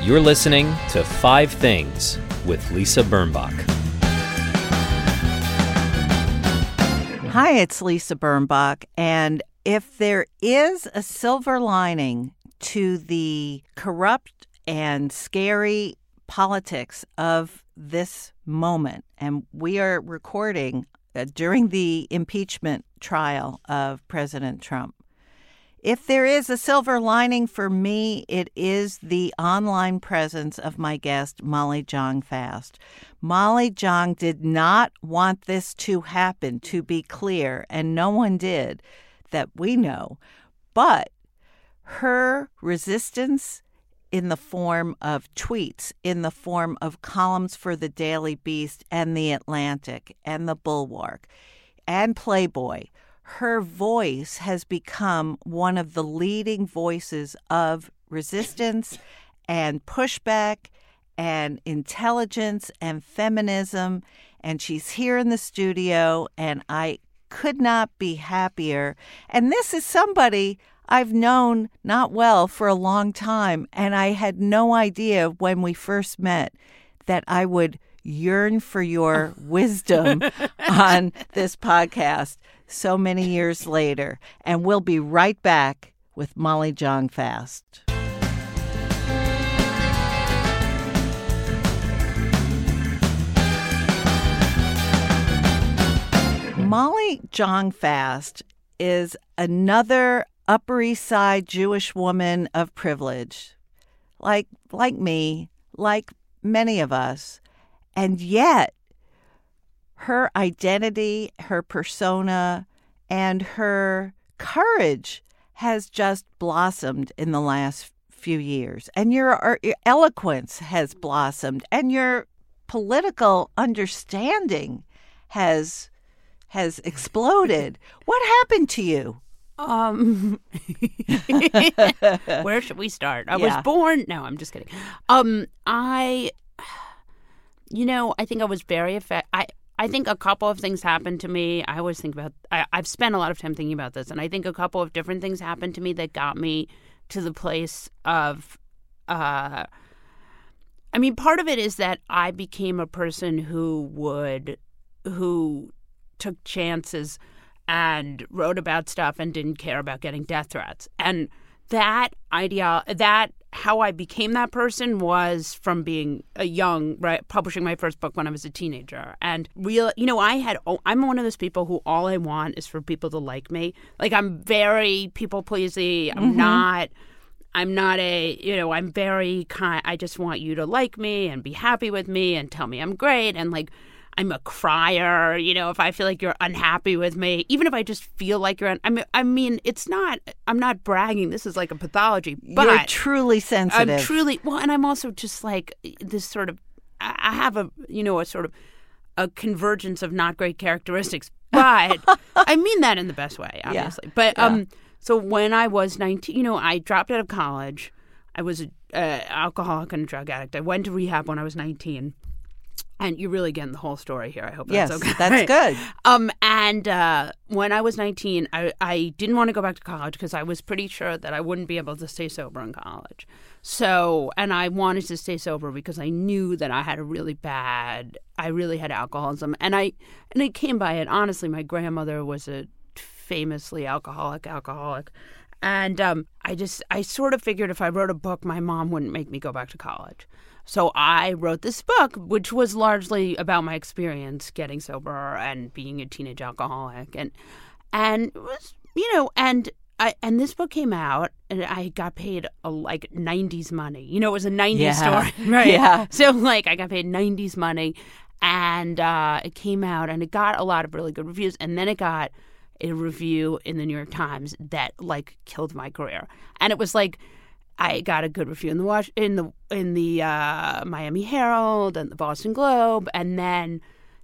You're listening to Five Things with Lisa Birnbach. Hi, it's Lisa Birnbach. And if there is a silver lining to the corrupt and scary politics of this moment, and we are recording uh, during the impeachment trial of President Trump. If there is a silver lining for me, it is the online presence of my guest, Molly Jong Fast. Molly Jong did not want this to happen, to be clear, and no one did that we know. But her resistance in the form of tweets, in the form of columns for the Daily Beast and the Atlantic and the Bulwark and Playboy her voice has become one of the leading voices of resistance and pushback and intelligence and feminism. And she's here in the studio, and I could not be happier. And this is somebody I've known not well for a long time, and I had no idea when we first met that I would yearn for your wisdom on this podcast so many years later. And we'll be right back with Molly Jong Fast. Molly Jong Fast is another Upper East Side Jewish woman of privilege, like like me, like many of us, and yet her identity, her persona, and her courage has just blossomed in the last few years. And your, uh, your eloquence has blossomed, and your political understanding has has exploded. what happened to you? Um, where should we start? I Yeah. was born. No, I'm just kidding. Um, I, you know, I think I was very affected. I, I think a couple of things happened to me. I always think about. I, I've spent a lot of time thinking about this, and I think a couple of different things happened to me that got me to the place of. Uh, I mean, part of it is that I became a person who would, who took chances and wrote about stuff and didn't care about getting death threats. And that idea, that how I became that person was from being a young, right, publishing my first book when I was a teenager. And real, you know, I had, I'm one of those people who all I want is for people to like me. Like I'm very people pleasy. I'm mm-hmm. not. I'm not a, you know, I'm very kind. I just want you to like me and be happy with me and tell me I'm great. And like, I'm a crier, you know, if I feel like you're unhappy with me, even if I just feel like you're, un- I mean, I mean, it's not, I'm not bragging. This is like a pathology, but You're truly sensitive. I'm truly, well, and I'm also just like this sort of, I have a, you know, a sort of a convergence of not great characteristics, but I mean that in the best way, Yeah. obviously. But, um, so when I was 19, you know, I dropped out of college. I was an uh, alcoholic and a drug addict. I went to rehab when I was 19. And you're really getting the whole story here. I hope yes, that's okay. that's good. Um, and uh, when I was 19, I, I didn't want to go back to college because I was pretty sure that I wouldn't be able to stay sober in college. So, and I wanted to stay sober because I knew that I had a really bad, I really had alcoholism, and I, and I came by it honestly. My grandmother was a famously alcoholic alcoholic, and um, I just, I sort of figured if I wrote a book, my mom wouldn't make me go back to college. So I wrote this book, which was largely about my experience getting sober and being a teenage alcoholic, and and it was you know and. I, and this book came out, and I got paid a, like '90s money. You know, it was a '90s Yeah. story, right? Yeah. So like, I got paid '90s money, and uh, it came out, and it got a lot of really good reviews, and then it got a review in the New York Times that like killed my career, and it was like I got a good review in the Wash in the in the uh, Miami Herald and the Boston Globe, and then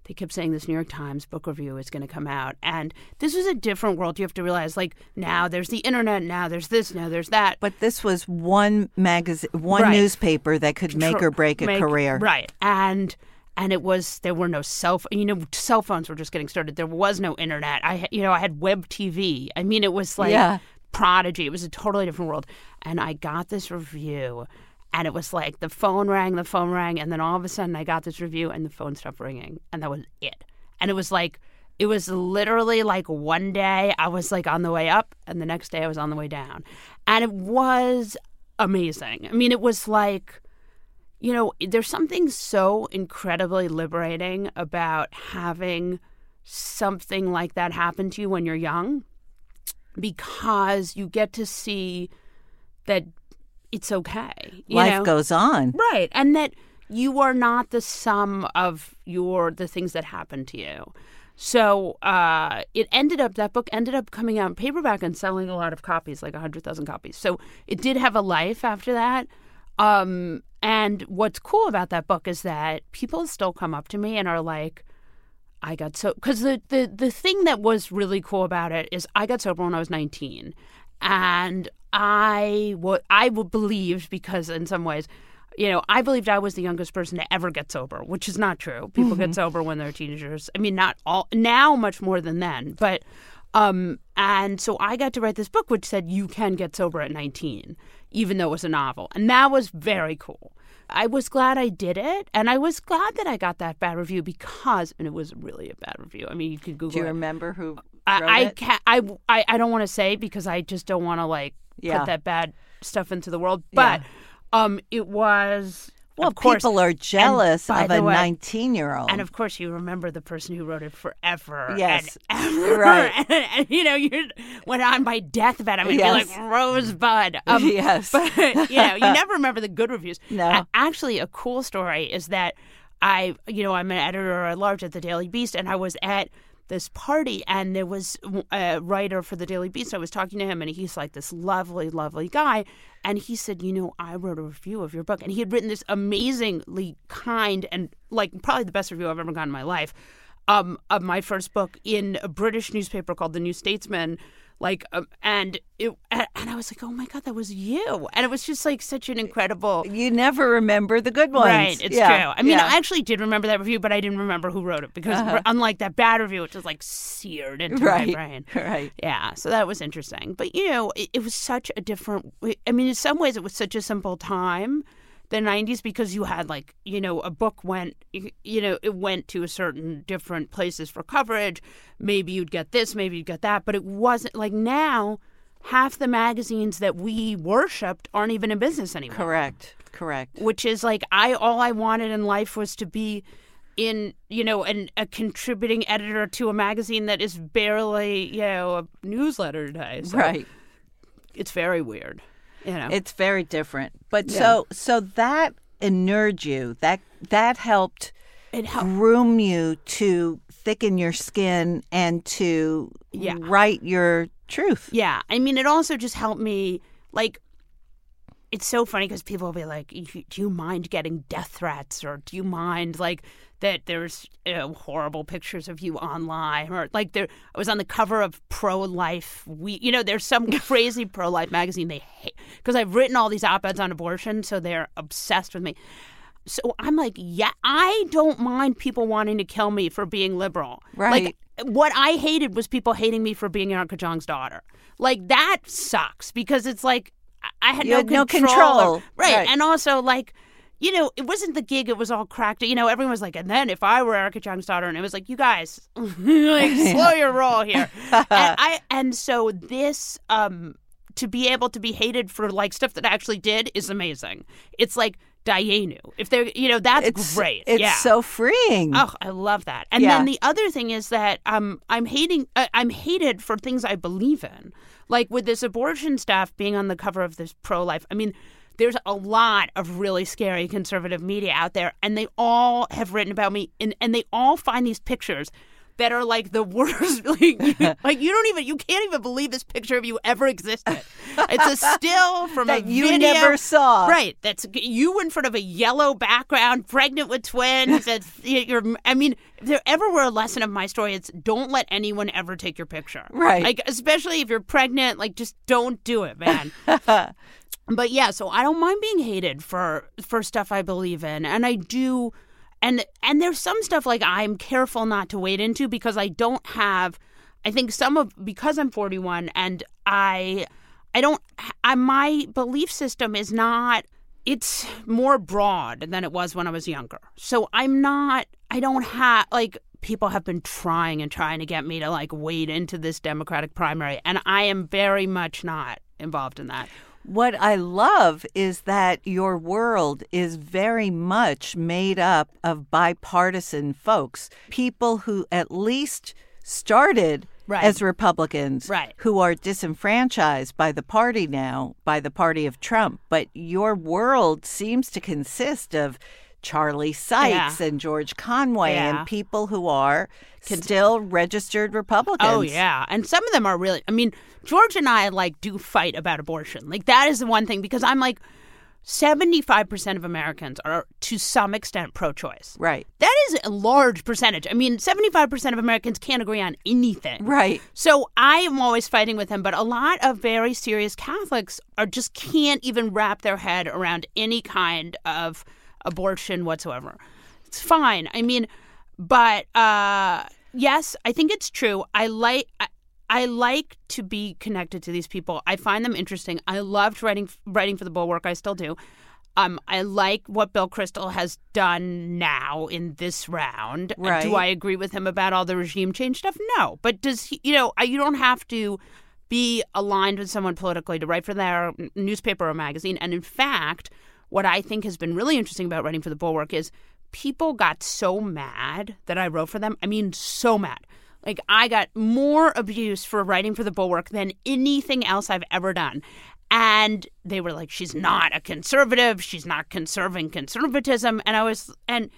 they kept saying this New York Times book review is going to come out, and this was a different world. You have to realize, like now there's the internet, now there's this, now there's that. But this was one magazine, one Right. newspaper that could make or break a Make- career. right? And and it was there were no cell you know cell phones were just getting started. There was no internet. I you know I had web TV. I mean it was like Yeah. prodigy. It was a totally different world. And I got this review, And it was like the phone rang, the phone rang, and then all of a sudden I got this review and the phone stopped ringing. And that was it. And it was like, it was literally like one day I was like on the way up, and the next day I was on the way down. And it was amazing. I mean, it was like, you know, there's something so incredibly liberating about having something like that happen to you when you're young because you get to see that it's okay. You Life know? goes on. Right. And that you are not the sum of your the things that happen to you. So uh, it ended up that book ended up coming out in paperback and selling a lot of copies, like hundred thousand copies. So it did have a life after that. Um, and what's cool about that book is that people still come up to me and are like, "I got so," because the the the thing that was really cool about it is I got sober when I was nineteen, and I what I believed because in some ways you know, I believed I was the youngest person to ever get sober, which is not true. People Mm-hmm. get sober when they're teenagers. I mean, not all now, much more than then. But um, and so I got to write this book, which said you can get sober at 19, even though it was a novel, and that was very cool. I was glad I did it, and I was glad that I got that bad review because, and it was really a bad review. I mean, you could Google Do you it. remember who wrote I I, can't, I I I don't want to say because I just don't want to like Yeah. put that bad stuff into the world. But um, it was Well, of course, people are jealous of a 19 year old. and of course, you remember the person who wrote it forever. Yes. and ever. Right. And, and, you know, you when on my deathbed, I'm gonna Yes. be like Rosebud. Um, Yes. but you know, you never remember the good reviews. No. Actually, a cool story is that I, you know, I'm an editor at large at the Daily Beast, and I was at this party, and there was a writer for the Daily Beast. I was talking to him, and he's like this lovely, lovely guy, and he said, "You know, I wrote a review of your book," and he had written this amazingly kind and like probably the best review I've ever gotten in my life um, of my first book in a British newspaper called the New Statesman. Like, um, and it, and I was like, oh my god, that was you, and it was just like such an incredible. you never remember the good ones. Right, it's Yeah, true. I mean, yeah. I actually did remember that review, but I didn't remember who wrote it because, Uh-huh. unlike that bad review, which was like seared into right, my brain. right. Yeah, so that was interesting. But you know, it, it was such a different. I mean, in some ways, it was such a simple time, the '90s, because you had like you know a book went you know it went to a certain different places for coverage. Maybe you'd get this, maybe you'd get that, but it wasn't like now. Half the magazines that we worshipped aren't even in business anymore Correct, correct. which is like I all I wanted in life was to be in you know an, a contributing editor to a magazine that is barely you know a newsletter today. So Right. it's very weird. You know, It's very different. But Yeah. so so that inured you. That that helped it helped. groom you to thicken your skin and to Yeah. write your truth. Yeah, I mean, it also just helped me. Like, it's so funny because people will be like, "Do you mind getting death threats?" or "Do you mind like that there's you know, horrible pictures of you online?" or like there, I was on the cover of Pro Life. We, you know, there's some crazy pro life magazine they hate because I've written all these op eds on abortion, so they're obsessed with me. So I'm like, yeah, I don't mind people wanting to kill me for being liberal. Right. Like, what I hated was people hating me for being Erica Jong's daughter. Like that sucks because it's like I- had no had no control. control. right. Right. and also like. You know, it wasn't the gig; it was all cracked. You know, everyone was like, "And then if I were Erica Jong's daughter," and it was like, "You guys, like, slow your roll here." and I and so this, um, to be able to be hated for like stuff that I actually did is amazing. It's like Dayenu. If they're, you know, that's It's great. It's yeah. so freeing. Oh, I love that. And Yeah. then the other thing is that um, I'm hating. Uh, I'm hated for things I believe in, like with this abortion stuff being on the cover of this pro-life. I mean, there's a lot of really scary conservative media out there, and they all have written about me, and and they all find these pictures. That are like the worst. Like you, like you don't even you can't even believe this picture of you ever existed. It's a still from that a you video. never saw. Right. That's you in front of a yellow background, pregnant with twins. That's you're. I mean, if there ever were a lesson of my story, it's don't let anyone ever take your picture. Right. Like especially if you're pregnant, like just don't do it, man. but yeah, so I don't mind being hated for for stuff I believe in, and I do. And and there's some stuff like I'm careful not to wade into because I don't have. I think some of because I'm 41 and I I don't I my belief system is not it's more broad than it was when I was younger. So I'm not, I don't have, like, people have been trying and trying to get me to, like, wade into this Democratic primary. And I am very much not involved in that. What I love is that your world is very much made up of bipartisan folks, people who at least started Right. as Republicans Right. who are disenfranchised by the party now, by the party of Trump. But your world seems to consist of Charlie Sykes Yeah. and George Conway Yeah. and people who are still registered oh, Republicans. Oh yeah, and some of them are really. I mean, George and I like do fight about abortion. Like that is the one thing because I'm like, seventy five percent of Americans are to some extent pro-choice. Right. That is a large percentage. I mean, seventy five percent of Americans can't agree on anything. Right. So I am always fighting with him, but a lot of very serious Catholics are just can't even wrap their head around any kind of abortion whatsoever. It's fine. I mean, but uh, yes, I think it's true. I like. I, I like to be connected to these people. I find them interesting. I loved writing writing for the Bulwark. I still do. Um, I like what Bill Kristol has done now in this round. Right. Do I agree with him about all the regime change stuff? No. But does he, you know, you don't have to be aligned with someone politically to write for their newspaper or magazine. And in fact, what I think has been really interesting about writing for the Bulwark is people got so mad that I wrote for them. I mean, so mad. Like, I got more abuse for writing for the Bulwark than anything else I've ever done. And they were like, she's not a conservative. She's not conserving conservatism. And I was, and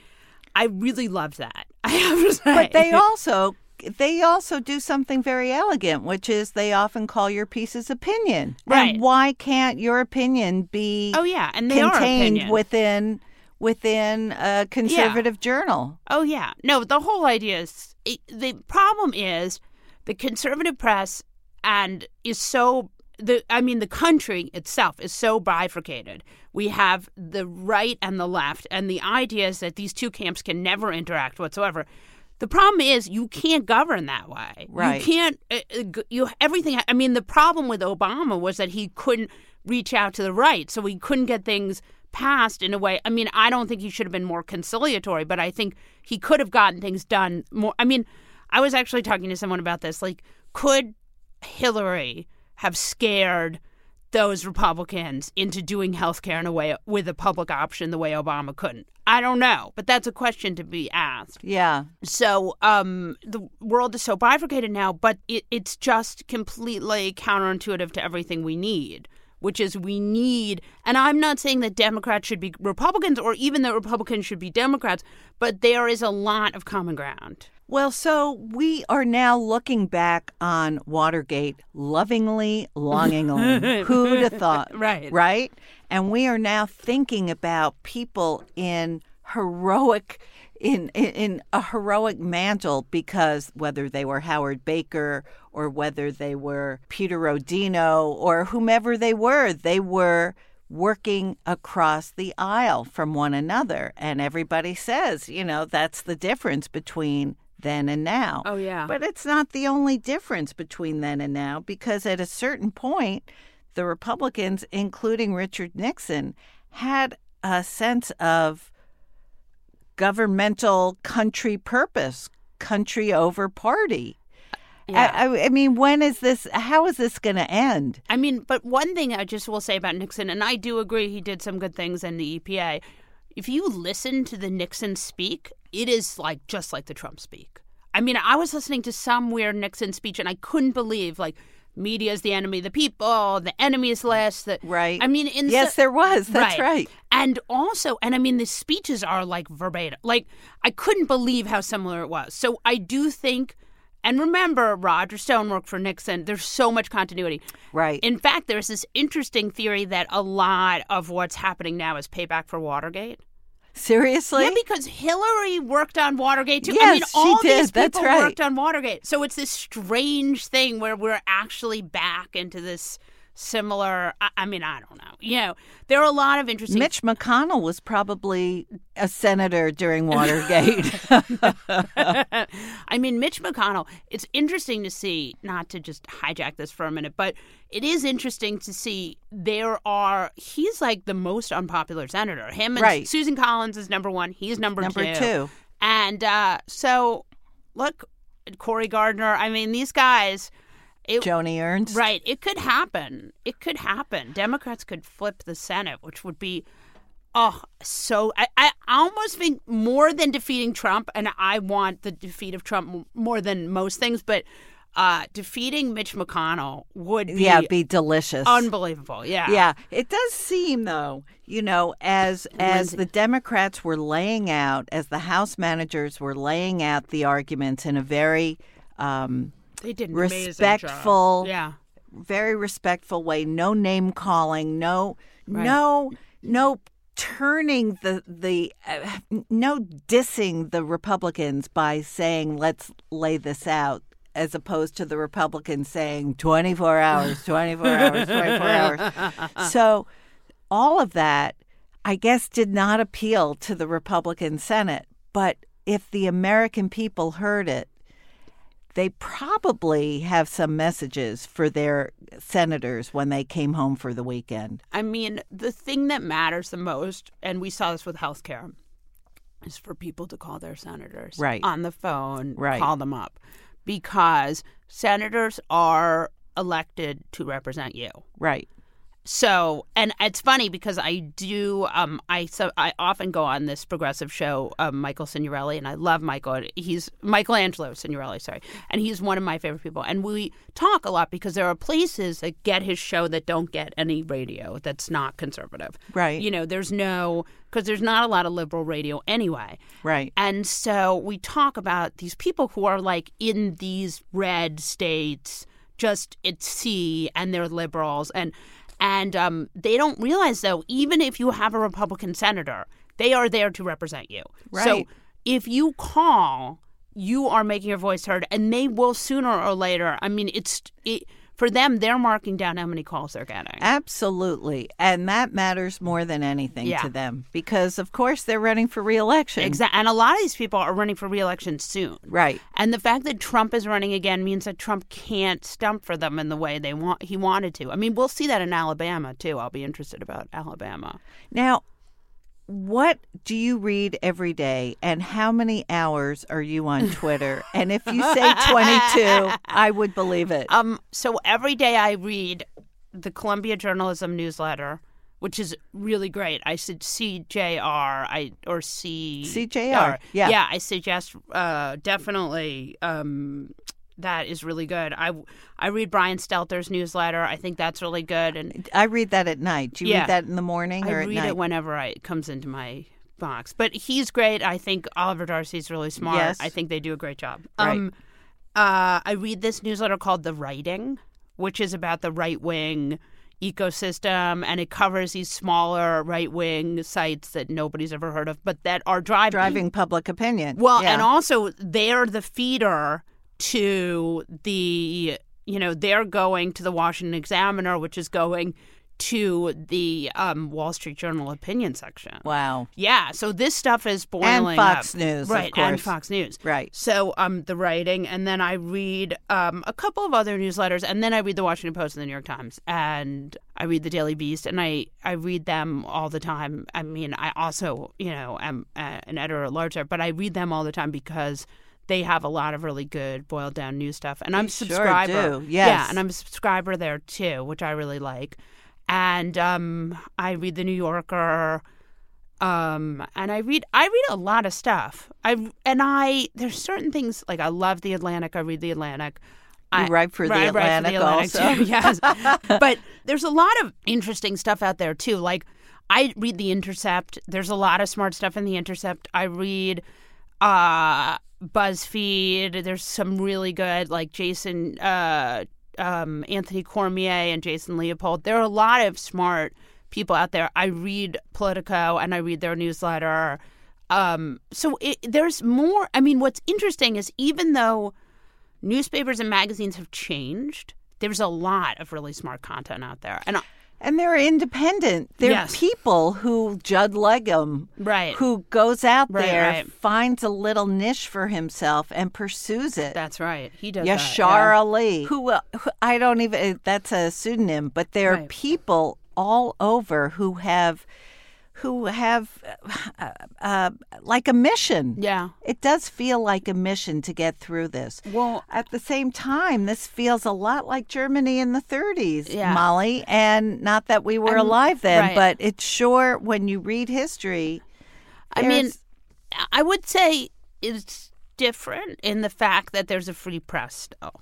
I really loved that. I have to say. But they also they also do something very elegant, which is they often call your pieces opinion. Right. And why can't your opinion be Oh, yeah. And they are contained opinion. within within a conservative journal? Oh yeah, no. The whole idea is the problem is the conservative press and is so the I mean the country itself is so bifurcated. We have the right and the left, and the idea is that these two camps can never interact whatsoever. The problem is you can't govern that way. Right. You can't. Uh, uh, you everything. I mean, the problem with Obama was that he couldn't reach out to the right, so he couldn't get things passed in a way. I mean, I don't think he should have been more conciliatory, but I think he could have gotten things done more. I mean, I was actually talking to someone about this. Like, could Hillary have scared those Republicans into doing health care in a way with a public option the way Obama couldn't? I don't know, but that's a question to be asked. Yeah. So um, the world is so bifurcated now, but it, it's just completely counterintuitive to everything we need, which is we need, and I'm not saying that Democrats should be Republicans or even that Republicans should be Democrats, but there is a lot of common ground. Well, so we are now looking back on Watergate lovingly, longingly. Who'd have thought? Right. Right? And we are now thinking about people in heroic in, in in a heroic mantle because whether they were Howard Baker or whether they were Peter Rodino or whomever they were, they were working across the aisle from one another. And everybody says, you know, that's the difference between then and now. Oh, yeah. But it's not the only difference between then and now because at a certain point, the Republicans, including Richard Nixon, had a sense of governmental country purpose, country over party. Yeah. I, I, I mean, when is this? How is this going to end? I mean, but one thing I just will say about Nixon, and I do agree he did some good things in the EPA. If you listen to the Nixon speak, it is like just like the Trump speak. I mean, I was listening to some weird Nixon speech, and I couldn't believe like media is the enemy of the people, the enemy is less. The, Right. I mean, in Yes, so- there was. That's right. And also, and I mean, the speeches are like verbatim. Like, I couldn't believe how similar it was. So I do think, and remember, Roger Stone worked for Nixon. There's so much continuity. Right. In fact, there's this interesting theory that a lot of what's happening now is payback for Watergate. Seriously? Yeah, because Hillary worked on Watergate too. I Yes, mean, she all did. these That's right. worked on Watergate. So it's this strange thing where we're actually back into this similar. I, I mean, I don't know. You know, there are a lot of interesting. Mitch McConnell was probably a senator during Watergate. I mean, Mitch McConnell, it's interesting to see, not to just hijack this for a minute, but it is interesting to see there are, he's like the most unpopular senator. Him and Right. Susan Collins is number one, he's number, Number two. And uh, so, look, Cory Gardner, I mean, these guys. It, Joni Ernst. Right. It could happen. It could happen. Democrats could flip the Senate, which would be, oh, so. I, I almost think more than defeating Trump, and I want the defeat of Trump more than most things, but uh, defeating Mitch McConnell would be Yeah, be delicious. unbelievable. Yeah. Yeah, it does seem though, you know, as as the Democrats were laying out, as the House managers were laying out the arguments in a very, um, They did an Respectful. Yeah. very respectful way. No name calling. No, Right. no, no turning the the uh, no dissing the Republicans by saying let's lay this out. As opposed to the Republicans saying 24 hours, 24 hours, 24 hours. So, all of that, I guess, did not appeal to the Republican Senate. But if the American people heard it, they probably have some messages for their senators when they came home for the weekend. I mean, the thing that matters the most, and we saw this with healthcare, is for people to call their senators Right. on the phone, Right. call them up, because senators are elected to represent you. Right. So, and it's funny because I do, um, I so I often go on this progressive show, um, Michael Signorile, and I love Michael. He's Michelangelo Signorile, sorry, and he's one of my favorite people. And we talk a lot because there are places that get his show that don't get any radio that's not conservative. Right. You know, there's no because there's not a lot of liberal radio anyway. Right. And so we talk about these people who are like in these red states, just at sea, and they're liberals, and and um, they don't realize though, even if you have a Republican senator, they are there to represent you. Right. So if you call, you are making your voice heard, and they will sooner or later. I mean, it's it, for them; they're marking down how many calls they're getting. Absolutely. And that matters more than anything Yeah. to them because, of course, they're running for reelection. Exactly, and a lot of these people are running for reelection soon. Right. And the fact that Trump is running again means that Trump can't stump for them in the way they want he wanted to. I mean, we'll see that in Alabama too. I'll be interested about Alabama. Now, what do you read every day and how many hours are you on Twitter? and if you say 22, I would believe it. Um, so every day I read the Columbia Journalism newsletter, which is really great. I said CJR, I or C CJR, yeah. yeah. I suggest uh, definitely. Um, that is really good. I I read Brian Stelter's newsletter. I think that's really good, and I read that at night. Do you Yeah. read that in the morning I or at read night? it whenever I, it comes into my box. But he's great. I think Oliver Darcy's really smart. Yes. I think they do a great job. Right. Um, uh, I read this newsletter called The Righting, which is about the right wing ecosystem, and it covers these smaller right wing sites that nobody's ever heard of, but that are driving. Driving public opinion. Well, Yeah. and also they're the feeder to the, you know, they're going to the Washington Examiner, which is going to the um, Wall Street Journal opinion section. wow. Yeah, so this stuff is boiling And Fox up. News, right? And. Fox News, Right. So, um, the Righting, and then I read um a couple of other newsletters, and then I read the Washington Post and the New York Times, and I read the Daily Beast, and I I read them all the time. I mean, I also you know am uh, an editor at large there, but I read them all the time because. They have a lot of really good boiled down news stuff, and I'm a sure subscriber. do, yes. Yeah, and I'm a subscriber there too, which I really like. And um, I read the New Yorker um and i read i read a lot of stuff i and i there's certain things like i love the atlantic i read the atlantic I, write for the I write Atlantic also also. too, yes but there's a lot of interesting stuff out there too like i read the intercept there's a lot of smart stuff in the intercept i read uh buzzfeed there's some really good like jason uh um anthony cormier and jason leopold there are a lot of smart people out there. I read Politico and I read their newsletter. Um, so it, there's more. I mean, what's interesting is even though newspapers and magazines have changed, there's a lot of really smart content out there, and and they're independent. They're Yes. people who Judd Legum, Right. who goes out Right, there, right. finds a little niche for himself, and pursues it. that's right. He does. Yashar that, Ali, who, uh, who I don't even that's a pseudonym, but there are people all over who have who have uh, uh, like a mission. Yeah. It does feel like a mission to get through this. Well, At the same time, this feels a lot like Germany in the 30s, Yeah. Molly. And not that we were I'm- alive then, right. but it's sure when you read history. I mean, I would say it's different in the fact that there's a free press still.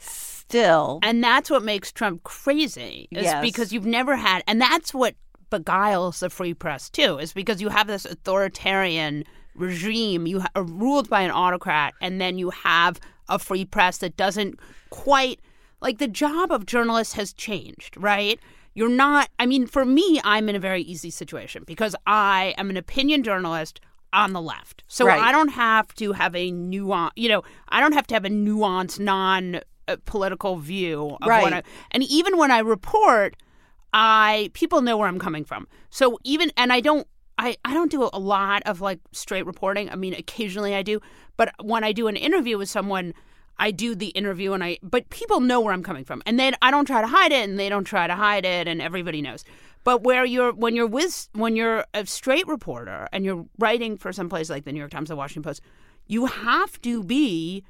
still, And that's what makes Trump crazy. Is Yes. because you've never had and that's what beguiles the free press too, is because you have this authoritarian regime, you are ruled by an autocrat, and then you have a free press that doesn't quite like the job of journalists has changed, right? You're not I mean, for me, I'm in a very easy situation because I am an opinion journalist on the left. So Right. I don't have to have a nuance, you know, I don't have to have a nuanced, non uh, political view of Right. what I, and even when I report, I people know where I'm coming from. So even and I don't I, I don't do a lot of like straight reporting. I mean, occasionally I do, but when I do an interview with someone, I do the interview and I but people know where I'm coming from. And then I don't try to hide it and they don't try to hide it and everybody knows. But where you're when you're with when you're a straight reporter and you're writing for some place like the New York Times, the Washington Post, you have to be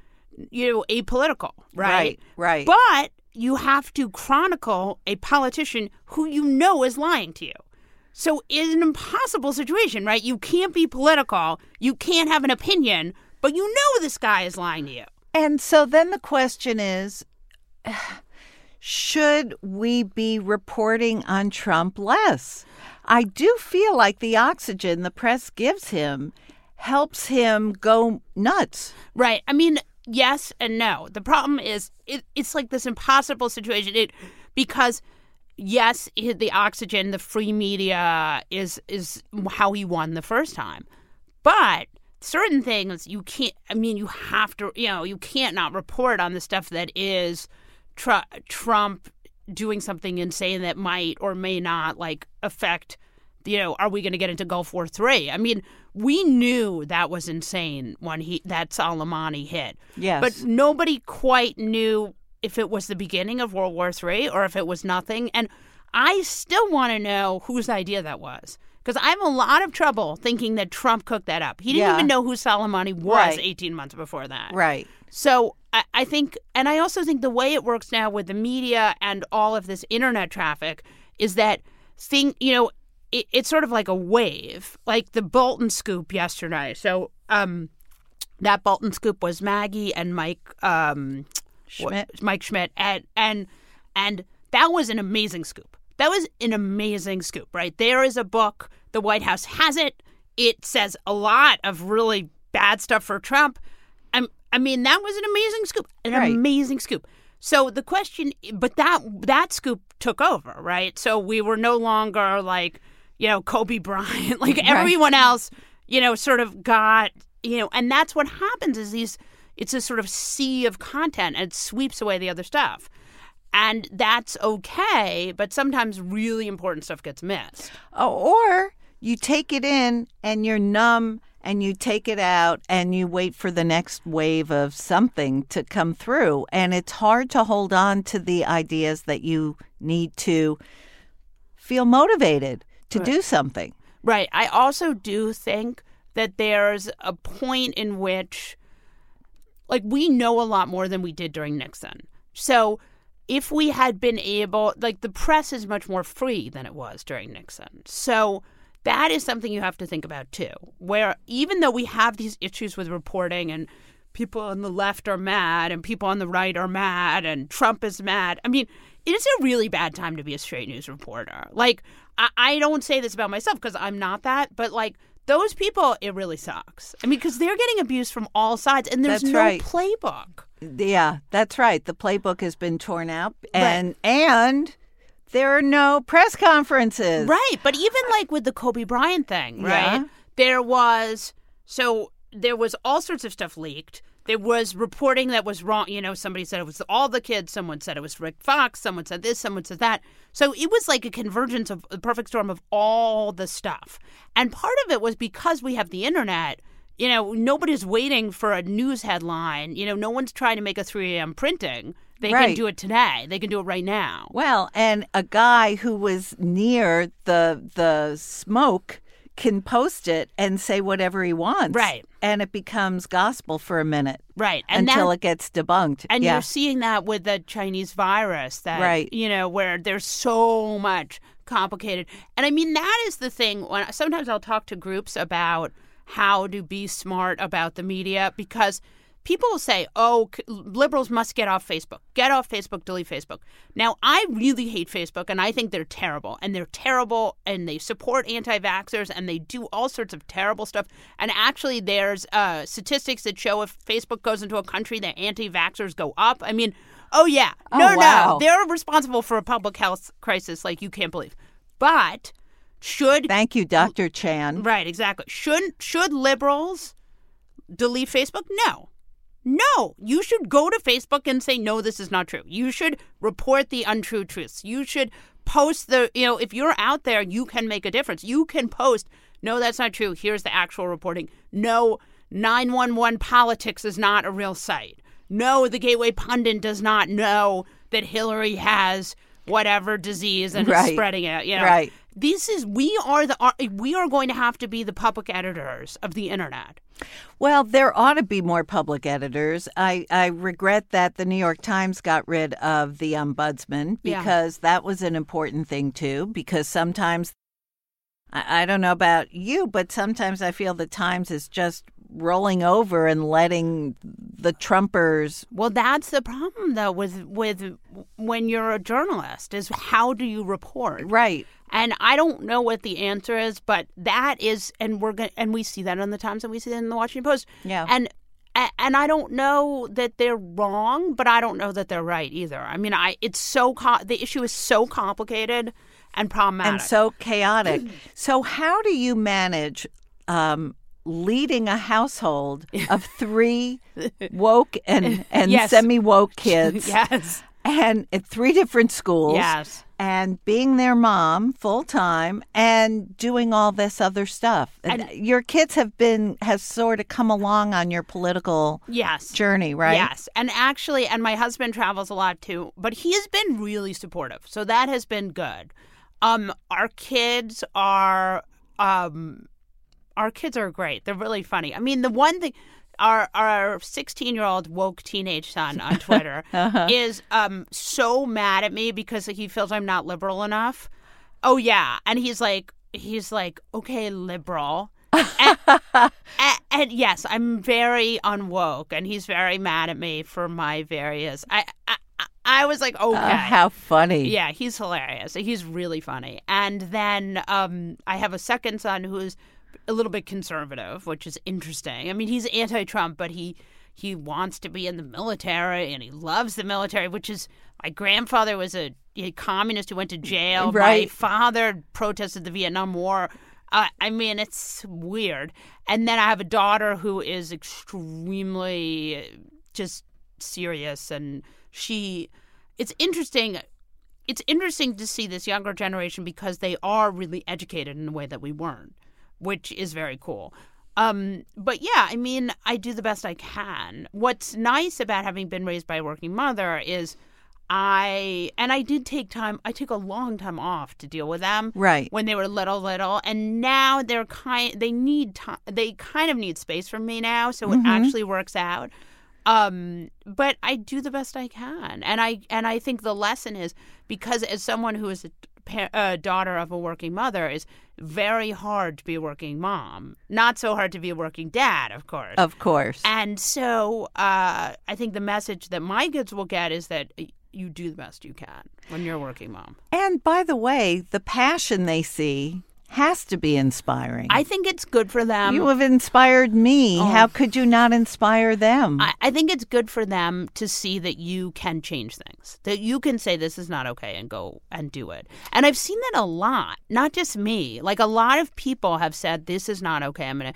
you know apolitical, right? Right, right. But you have to chronicle a politician who you know is lying to you. So it's an impossible situation, right? You can't be political, you can't have an opinion, but you know this guy is lying to you. And so then the question is should we be reporting on Trump less? I do feel like the oxygen the press gives him helps him go nuts. Right. I mean, yes and no. The problem is it, it's like this impossible situation. It because yes, the oxygen, the free media is is how he won the first time, but certain things you can't. I mean, you have to. You know, you can't not report on the stuff that is tr- Trump doing something insane that might or may not like affect you know, are we going to get into Gulf War Three? I mean, we knew that was insane when he that Soleimani hit. Yes. but nobody quite knew if it was the beginning of World War Three or if it was nothing. And I still want to know whose idea that was because I have a lot of trouble thinking that Trump cooked that up. He didn't Yeah. even know who Soleimani was Right. 18 months before that. Right. So I, I think, and I also think the way it works now with the media and all of this internet traffic is that thing, you know, it, it's sort of like a wave, like the Bolton scoop yesterday. So um, that Bolton scoop was Maggie and Mike um, Schmidt. what- Mike Schmidt, and and and that was an amazing scoop. That was an amazing scoop, right? There is a book. The White House has it. It says a lot of really bad stuff for Trump. I, I mean, that was an amazing scoop. An Right. amazing scoop. So the question, but that that scoop took over, right? So we were no longer like, you know, Kobe Bryant, like everyone else, you know, sort of got, you know, and that's what happens is these, it's a sort of sea of content and it sweeps away the other stuff. And that's okay, but sometimes really important stuff gets missed. Oh, or you take it in and you're numb and you take it out and you wait for the next wave of something to come through. And it's hard to hold on to the ideas that you need to feel motivated to do something. Right. I also do think that there's a point in which, like, we know a lot more than we did during Nixon. So if we had been able, like, the press is much more free than it was during Nixon. So that is something you have to think about too. Where even though we have these issues with reporting and people on the left are mad and people on the right are mad and Trump is mad, I mean, it is a really bad time to be a straight news reporter. Like, I, I don't say this about myself because I'm not that, but like, those people, it really sucks. I mean, because they're getting abused from all sides, and there's That's no right. playbook. Yeah, that's right. The playbook has been torn out and and there are no press conferences. Right. But even like with the Kobe Bryant thing, right? Yeah. There was so there was all sorts of stuff leaked. There was reporting that was wrong. You know, somebody said it was all the kids. Someone said it was Rick Fox. Someone said this. Someone said that. So it was like a convergence of the perfect storm of all the stuff. And part of it was because we have the internet. You know, nobody's waiting for a news headline. You know, no one's trying to make a 3 a.m. printing. They Right. can do it today. They can do it right now. Well, and a guy who was near the the smoke can post it and say whatever he wants. Right. And it becomes gospel for a minute Right. And until that, it gets debunked. And yeah. you're seeing that with the Chinese virus, that Right. you know, where there's so much complicated. And I mean, that is the thing. When sometimes I'll talk to groups about how to be smart about the media because people say, "Oh, liberals must get off Facebook. Get off Facebook. Delete Facebook." Now, I really hate Facebook, and I think they're terrible, and they're terrible, and they support anti-vaxxers, and they do all sorts of terrible stuff. And actually, there's uh, statistics that show if Facebook goes into a country, the anti-vaxxers go up. I mean, oh yeah, no, Oh, wow. no, they're responsible for a public health crisis like you can't believe. But should Thank you, Dr. Chan. Right, exactly. Should should liberals delete Facebook? No. No, you should go to Facebook and say no this is not true. You should report the untrue truths. You should post the, you know, if you're out there, you can make a difference. You can post no that's not true. Here's the actual reporting. No 911 politics is not a real site. No, the Gateway Pundit does not know that Hillary has whatever disease and is spreading it, you know. Right. This is we are the are- we are going to have to be the public editors of the internet. Well, there ought to be more public editors. I, I regret that the New York Times got rid of the ombudsman Yeah. because that was an important thing too. Because sometimes, I, I don't know about you, but sometimes I feel the Times is just rolling over and letting the Trumpers. Well, that's the problem though with with when you're a journalist is how do you report? Right. And I don't know what the answer is, but that is, and we're going, and we see that in the Times, and we see that in the Washington Post. Yeah. And and I don't know that they're wrong, but I don't know that they're right either. I mean, I it's so co- the issue is so complicated and problematic. and so chaotic. so, how do you manage um, leading a household of three woke and, and Yes. semi woke kids yes, and at three different schools? yes. And being their mom full time and doing all this other stuff. And- your kids have been, have sort of come along on your political Yes. journey, right? Yes. And actually, and my husband travels a lot too, but he has been really supportive. So that has been good. Um, our kids are um, our kids are great. They're really funny. I mean, the one thing our our 16 year old woke teenage son on Twitter is um so mad at me because he feels I'm not liberal enough. Oh yeah, and he's like he's like okay liberal. and, and, and yes, I'm very unwoke, and he's very mad at me for my various. I I, I- I was like, okay, Uh, how funny. yeah, he's hilarious. He's really funny. And then um, I have a second son who's a little bit conservative, which is interesting. I mean, he's anti-Trump, but he he wants to be in the military and he loves the military, which is my grandfather was a, a communist who went to jail. My Right. father protested the Vietnam War. Uh, I mean, it's weird. And then I have a daughter who is extremely just serious and she it's interesting it's interesting to see this younger generation because they are really educated in a way that we weren't which is very cool. Um, but yeah i mean i do the best i can. What's nice about having been raised by a working mother is i and i did take time i took a long time off to deal with them Right. when they were little little and now they're kind they need time they kind of need space from me now so it actually works out. Um but i do the best i can and i and i think the lesson is because as someone who is a pa- uh, daughter of a working mother is very hard to be a working mom not so hard to be a working dad of course Of course. and so uh, I think the message that my kids will get is that you do the best you can when you're a working mom. And by the way, the passion they see has to be inspiring. I think it's good for them. you have inspired me. How could you not inspire them? I, I think it's good for them to see that you can change things, that you can say this is not okay and go and do it. And I've seen that a lot, not just me. Like a lot of people have said this is not okay. I'm gonna,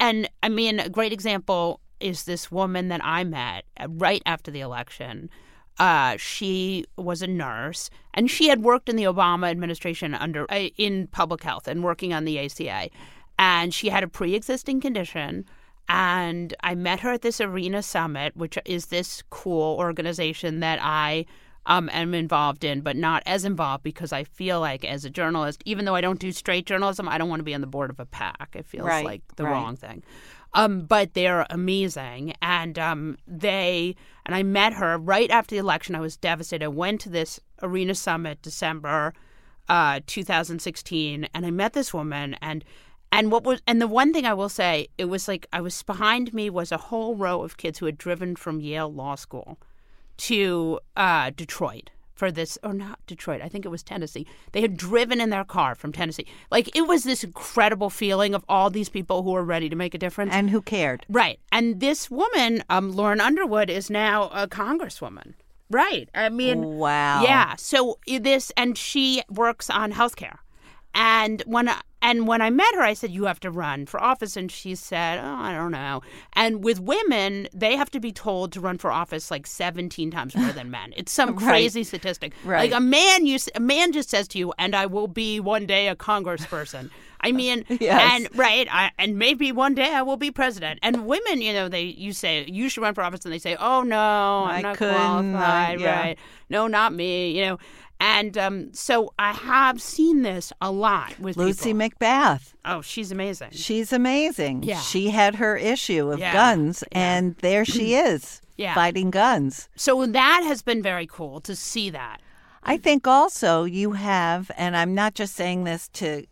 and I mean, a great example. is this woman that I met uh, right after the election. Uh, she was a nurse, and she had worked in the Obama administration under uh, in public health and working on the ACA. And she had a pre-existing condition. And I met her at this Arena Summit, which is this cool organization that I um, am involved in, but not as involved because I feel like as a journalist, even though I don't do straight journalism, I don't want to be on the board of a PAC. It feels Right, like the right. wrong thing. Um, but they're amazing, and um, they and I met her right after the election. I was devastated. I went to this arena summit December uh, 2016, and I met this woman, and and what was and the one thing I will say, it was like I was behind me was a whole row of kids who had driven from Yale Law School to uh, Detroit for this, or not Detroit, I think it was Tennessee. They had driven in their car from Tennessee. Like it was this incredible feeling of all these people who were ready to make a difference. And who cared? right. And this woman, um, Lauren Underwood, is now a congresswoman. Right. I mean, Wow. yeah. So this, and she works on healthcare. And when I, and when I met her, I said, "You have to run for office," and she said, "Oh, I don't know." And with women, they have to be told to run for office like seventeen times more than men. It's some Right. crazy statistic. Right. Like a man, you a man just says to you, "And I will be one day a congressperson." I mean, Yes. and right, I, and maybe one day I will be president. And women, you know, they you say you should run for office, and they say, "Oh no, I'm I not qualified." yeah. Right? No, not me. You know. And um, so I have seen this a lot with Lucy people. McBath. Oh, she's amazing. She's amazing. Yeah. She had her issue of Yeah. guns, Yeah. and there she is Yeah. fighting guns. So that has been very cool to see that. I think also you have, and I'm not just saying this to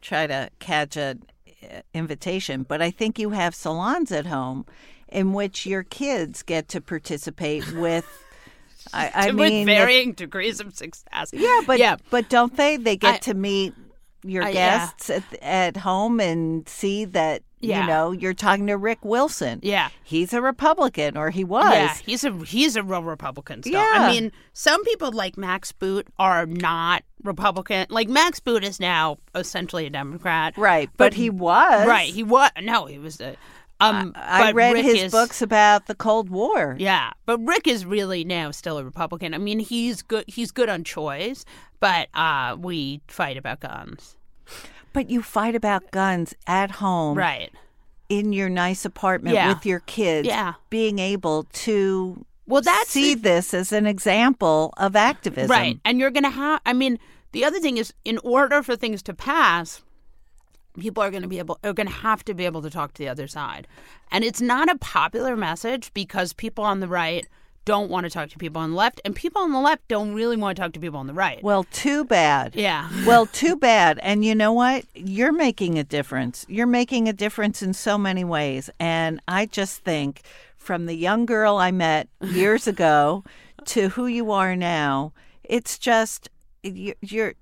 try to catch an uh, invitation, but I think you have salons at home in which your kids get to participate with. I, I with mean, varying degrees of success. yeah, but yeah, but don't they? They get I- to meet your I- yeah. guests at at home and see that Yeah. you know you're talking to Rick Wilson. yeah. He's a Republican, or he was. Yeah, he's a he's a real Republican. Still. Yeah. I mean, some people like Max Boot are not Republican. Like Max Boot is now essentially a Democrat, Right, but, he was Right, he was. No, he was. A, um, I but read Rick his is- books about the Cold War. Yeah, but Rick is really now still a Republican. I mean, he's good. He's good on choice, but uh, we fight about guns. But you fight about guns at home, Right. in your nice apartment Yeah. with your kids. Yeah. being able to Well, that's see the- this as an example of activism. Right. And you're going to have, I mean, the other thing is, in order for things to pass, people are going to be able, are going to have to be able to talk to the other side. And it's not a popular message because people on the right don't want to talk to people on the left, and people on the left don't really want to talk to people on the right. Well, too bad. yeah. Well, too bad. And you know what? You're making a difference. You're making a difference in so many ways. And I just think from the young girl I met years ago to who you are now, it's just. You- You're,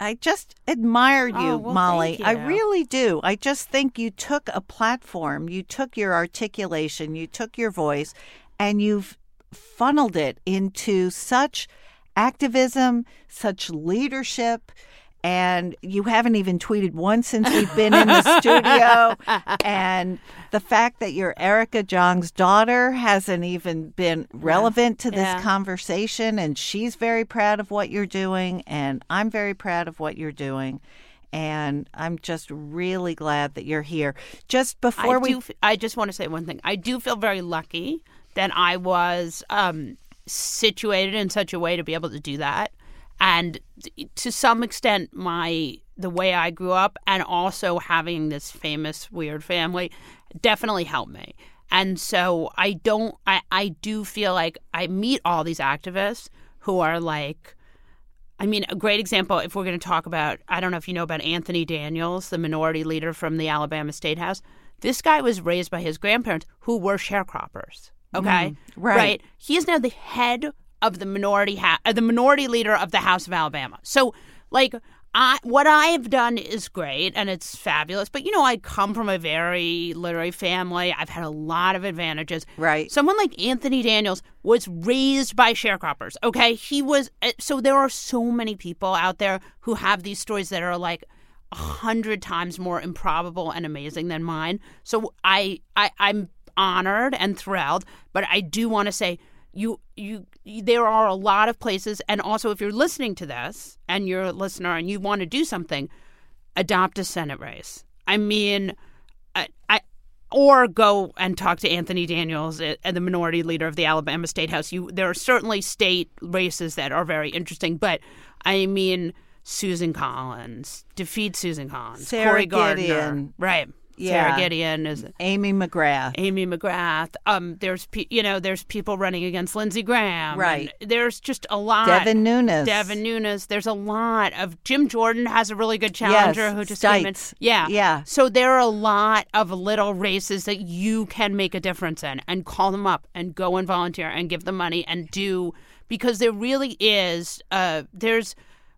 I just admire you, Oh, well, Molly. thank I really do. I just think you took a platform, you took your articulation, you took your voice, and you've funneled it into such activism, such leadership. And you haven't even tweeted once since we've been in the studio. And the fact that you're Erica Jong's daughter hasn't even been relevant to this Yeah. conversation. And she's very proud of what you're doing. And I'm very proud of what you're doing. And I'm just really glad that you're here. Just before I we do. I just want to say one thing. I do feel very lucky that I was um, situated in such a way to be able to do that, and to some extent, my the way I grew up, and also having this famous weird family, definitely helped me. And so I don't. I I do feel like I meet all these activists who are like. I mean, a great example, if we're going to talk about, I don't know if you know about Anthony Daniels, the minority leader from the Alabama State House. This guy was raised by his grandparents who were sharecroppers. Okay? Mm, right. He is now the head of the minority, ha- uh, the minority leader of the House of Alabama. So, like, I, what I have done is great and it's fabulous. But, you know, I come from a very literary family. I've had a lot of advantages. Right. Someone like Anthony Daniels was raised by sharecroppers. Okay, he was. uh, So there are so many people out there who have these stories that are like a hundred times more improbable and amazing than mine. So I, I, I'm. honored and thrilled, but I do want to say you you there are a lot of places and also if you're listening to this and you're a listener and you want to do something adopt a senate race i mean I, I or go and talk to Anthony Daniels, uh, the minority leader of the Alabama State House. You, there are certainly state races that are very interesting, but I mean, Susan Collins defeat Susan Collins, Sara Cory Gardner, Gideon. right? Yeah. Sara Gideon is Amy McGrath. Amy McGrath. Um, there's pe- you know there's people running against Lindsey Graham. Right. There's just a lot. Devin Nunes. Devin Nunes. There's a lot of Jim Jordan has a really good challenger Yes, who just came in. Yeah, Yeah. So there are a lot of little races that you can make a difference in, and call them up and go and volunteer and give them money and do because there really is. Uh, there's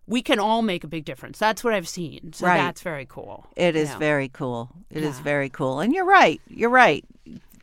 we can all make a big difference. That's what I've seen. So Right. that's very cool. It is very cool. It is Yeah. very cool. And you're right. You're right.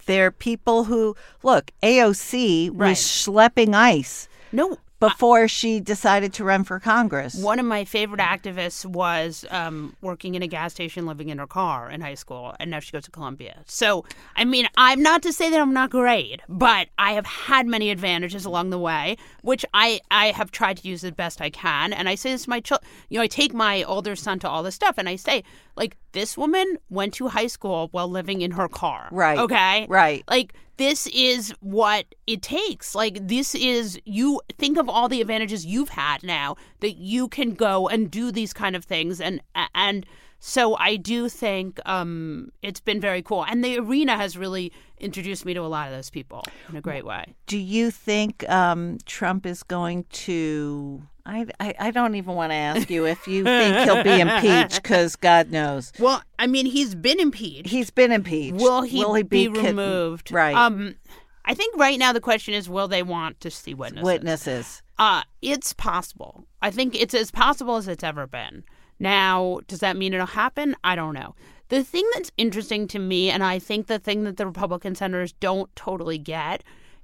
There are people who look. AOC Right. was schlepping ice no. Before she decided to run for Congress. One of my favorite activists was um, working in a gas station, living in her car in high school, and now she goes to Columbia. So, I mean, I'm not to say that I'm not great, but I have had many advantages along the way, which I, I have tried to use the best I can. And I say this to my children, you know, I take my older son to all this stuff, and I say, like, this woman went to high school while living in her car. Right. Okay. Right. Like this is what it takes. Like this is you think of all the advantages you've had now that you can go and do these kind of things and and so I do think um, it's been very cool, and the arena has really introduced me to a lot of those people in a great way. Do you think um, Trump is going to? I, I, I don't even want to ask you if you think he'll be impeached because God knows Well, I mean, he's been impeached. he's been impeached. will he, be, kid- removed? Right. Um, I think right now the question is, will they want to see witnesses? Witnesses. Uh, it's possible. I think it's as possible as it's ever been. Now, does that mean it'll happen? I don't know. The thing that's interesting to me, and I think the thing that the Republican senators don't totally get,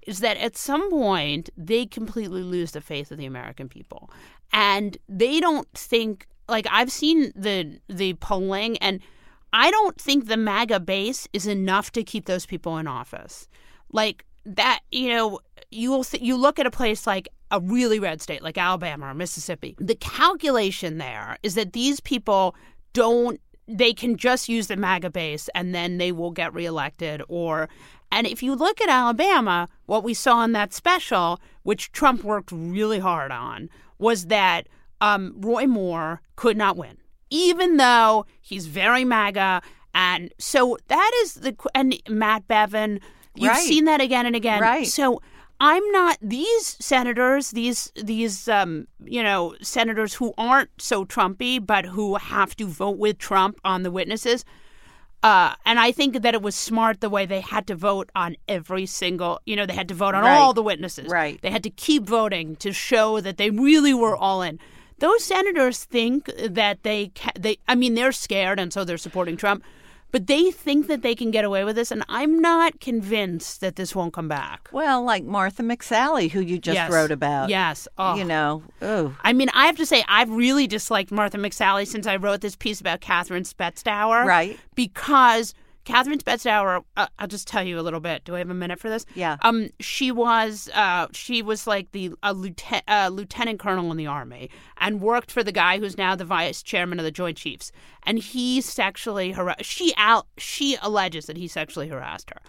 is that at some point they completely lose the faith of the American people. And they don't think like I've seen the the polling and I don't think the MAGA base is enough to keep those people in office. Like that, you know, you will th- you look at a place like a really red state like Alabama or Mississippi. The calculation there is that these people don't they can just use the MAGA base and then they will get reelected or and if you look at Alabama, what we saw in that special, which Trump worked really hard on, was that um, Roy Moore could not win, even though he's very MAGA. And so that is the and Matt Bevin. You've Right. seen that again and again. Right. So I'm not these senators, these these um, you know senators who aren't so Trumpy, but who have to vote with Trump on the witnesses. Uh, and I think that it was smart the way they had to vote on every single, you know, they had to vote on Right. all the witnesses. Right. They had to keep voting to show that they really were all in. Those senators think that they, ca- they, I mean, they're scared and so they're supporting Trump, but they think that they can get away with this. And I'm not convinced that this won't come back. Well, like Martha McSally, who you just Yes. wrote about. Yes. Oh. You know, oh, I mean, I have to say, I've really disliked Martha McSally since I wrote this piece about Kathryn Spletstoser. Right. Because Kathryn Spletstoser, uh, I'll just tell you a little bit. Do I have a minute for this? Yeah. Um, she was, uh, she was like the a lieutenant, uh, lieutenant colonel in the army, and worked for the guy who's now the vice chairman of the Joint Chiefs. And he sexually harassed. She out. She alleges that he sexually harassed her,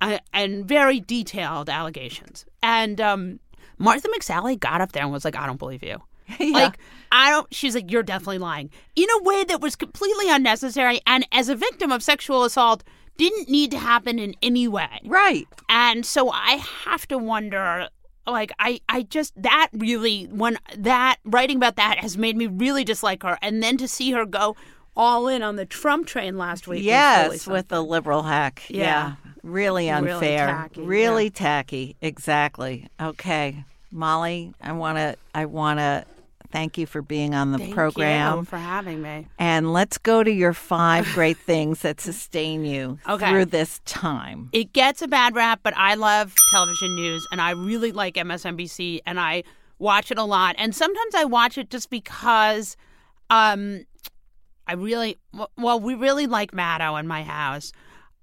uh, and very detailed allegations. And um, Martha McSally got up there and was like, "I don't believe you." Yeah. Like, I don't, she's like, you're definitely lying in a way that was completely unnecessary. And as a victim of sexual assault, didn't need to happen in any way. right. And so I have to wonder, like, I, I just, that really, when that, writing about that has made me really dislike her. And then to see her go all in on the Trump train last week. was really Yes, with the liberal hack. Yeah. Really Really unfair. tacky, Really yeah. tacky. Exactly. Okay. Molly, I want to I want to thank you for being on the Thank program. you for having me. And let's go to your five great things that sustain you Okay. through this time. it gets a bad rap, but I love television news and I really like MSNBC and I watch it a lot. And sometimes I watch it just because um I really well, we really like Maddow in my house.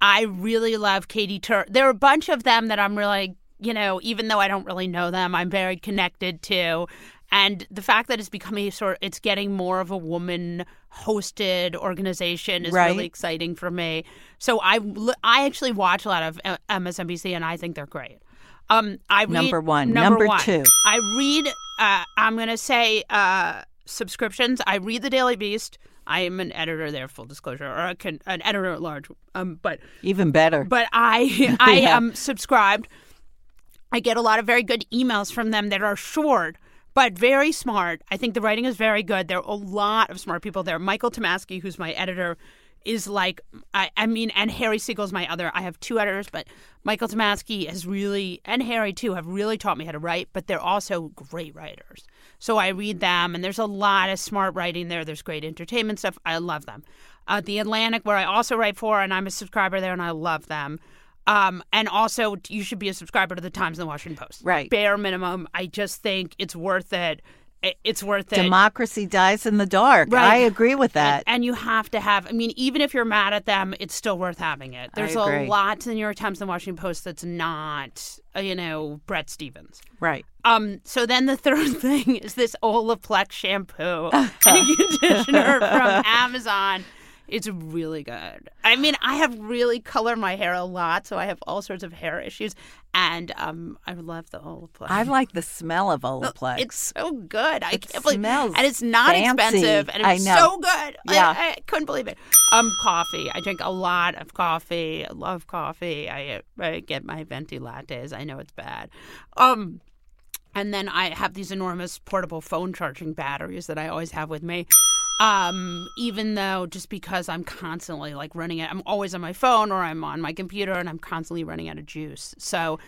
I really love Katie Tur. There are a bunch of them that I'm really, you know, even though I don't really know them, I'm very connected to. And the fact that it's becoming sort, it's getting more of a woman hosted organization is Right. really exciting for me. So I, I actually watch a lot of uh, MSNBC, and I think they're great. Um, I read, Number one. Number, Number one. two. I read. Uh, I'm going to say uh, subscriptions. I read the Daily Beast. I am an editor there, full disclosure, or an editor at large. Um, but Even better. but I I Yeah. am subscribed. I get a lot of very good emails from them that are short but very smart. I think the writing is very good. There are a lot of smart people there. Michael Tomasky, who's my editor, is like I, I mean, and Harry Siegel's my other. I have two editors, but Michael Tomasky has really, and Harry too, have really taught me how to write. But they're also great writers. So I read them, and there's a lot of smart writing there. There's great entertainment stuff. I love them. Uh, the Atlantic, where I also write for, and I'm a subscriber there, and I love them. Um, and also, you should be a subscriber to the Times and the Washington Post. Right. Bare minimum. I just think it's worth it. It- It's worth it. Democracy dies in the dark. Right. I agree with that. And, and you have to have, I mean, even if you're mad at them, it's still worth having it. There's a lot to the New York Times and the Washington Post that's not, you know, Bret Stephens. right. Um, so then the third thing is this Olaplex shampoo and conditioner from Amazon. It's really good. I mean, I have really colored my hair a lot, so I have all sorts of hair issues, and um, I love the Olaplex. I like the smell of Olaplex. It's so good. I It can't believe, smells and it's not fancy. expensive, and it's so good. Yeah. I, I couldn't believe it. Um, coffee. I drink a lot of coffee. I love coffee. I, I get my venti lattes. I know it's bad. Um, and then I have these enormous portable phone charging batteries that I always have with me. Um, even though just because I'm constantly like running it, I'm always on my phone or I'm on my computer and I'm constantly running out of juice. So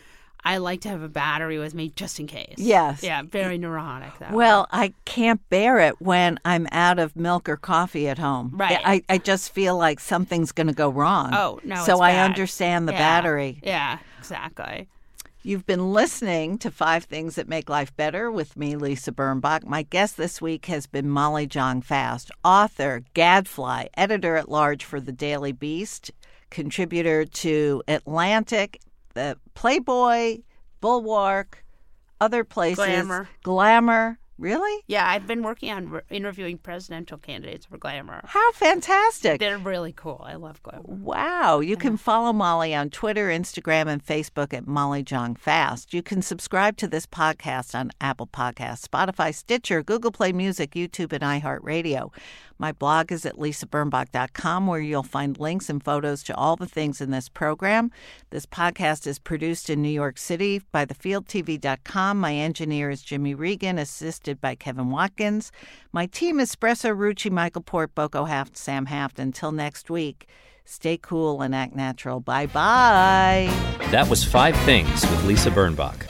I like to have a battery with me just in case. Yes. Yeah, very neurotic. Way. Well, I can't bear it when I'm out of milk or coffee at home. Right. I, I just feel like something's going to go wrong. Oh, no, So I bad. understand the Yeah. battery. Yeah, exactly. You've been listening to Five Things That Make Life Better with me, Lisa Birnbach. My guest this week has been Molly Jong Fast, author, gadfly, editor at large for the Daily Beast, contributor to Atlantic, the Playboy, Bulwark, other places. Glamour. Glamour. Really? Yeah, I've been working on re- interviewing presidential candidates for Glamour. How fantastic. They're really cool. I love Glamour. Wow. You can follow Molly on Twitter, Instagram, and Facebook at Molly Jong Fast. You can subscribe to this podcast on Apple Podcasts, Spotify, Stitcher, Google Play Music, YouTube, and iHeartRadio. My blog is at lisabirnbach.com where you'll find links and photos to all the things in this program. This podcast is produced in New York City by thefieldtv.com. My engineer is Jimmy Regan, assisted by Kevin Watkins. My team is Espresso, Rucci, Michael Port, Boko Haft, Sam Haft. Until next week, stay cool and act natural. Bye bye. That was Five Things with Lisa Birnbach.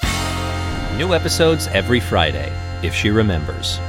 New episodes every Friday, if she remembers.